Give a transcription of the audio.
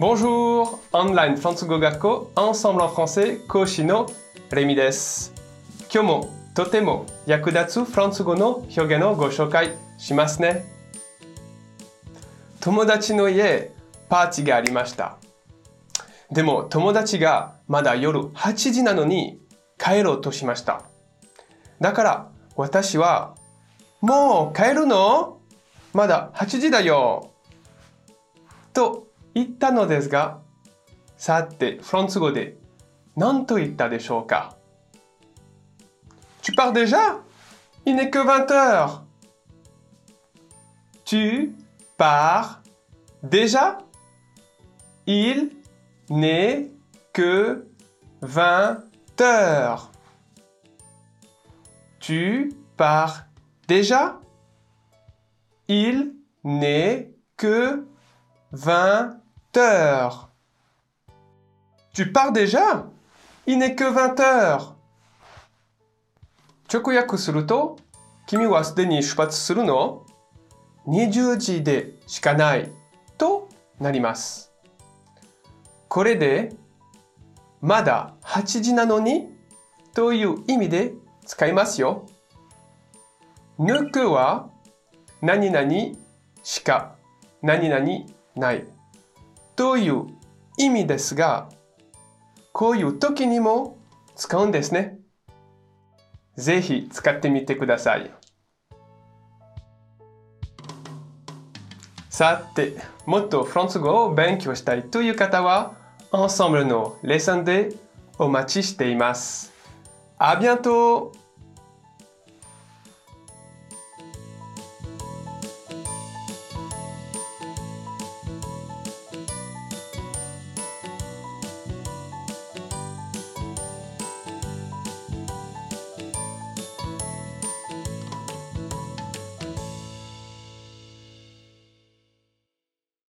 Bonjour! オンラインフランス語学校 Ensemble en français 講師のレミです。今日もとても役立つフランス語の表現をご紹介しますね。友達の家、パーティーがありました。でも友達がまだ夜8時なのに帰ろうとしました。だから私はもう帰るのまだ8時だよ。と言ったのですが、さて、フランス語で何と言ったでしょうか Tu pars déjà Il n'est que 20 heures. Tu pars déjà Il n'est que 20 heures. Tu pars déjà Il n'est que 20 heures. Tu pars déjà? Il n'est que 20 heures. 直訳すると、君はすでに出発するの ?20 時でしかないとなります。これで、まだ8時なのにという意味で使いますよ。抜くは何々しか何々ないという意味ですが、こういう時にも使うんですね。ぜひ使ってみてください。さて、もっとフランス語を勉強したいという方は、Ensemble のレッスンでお待ちしています。あ bientôt!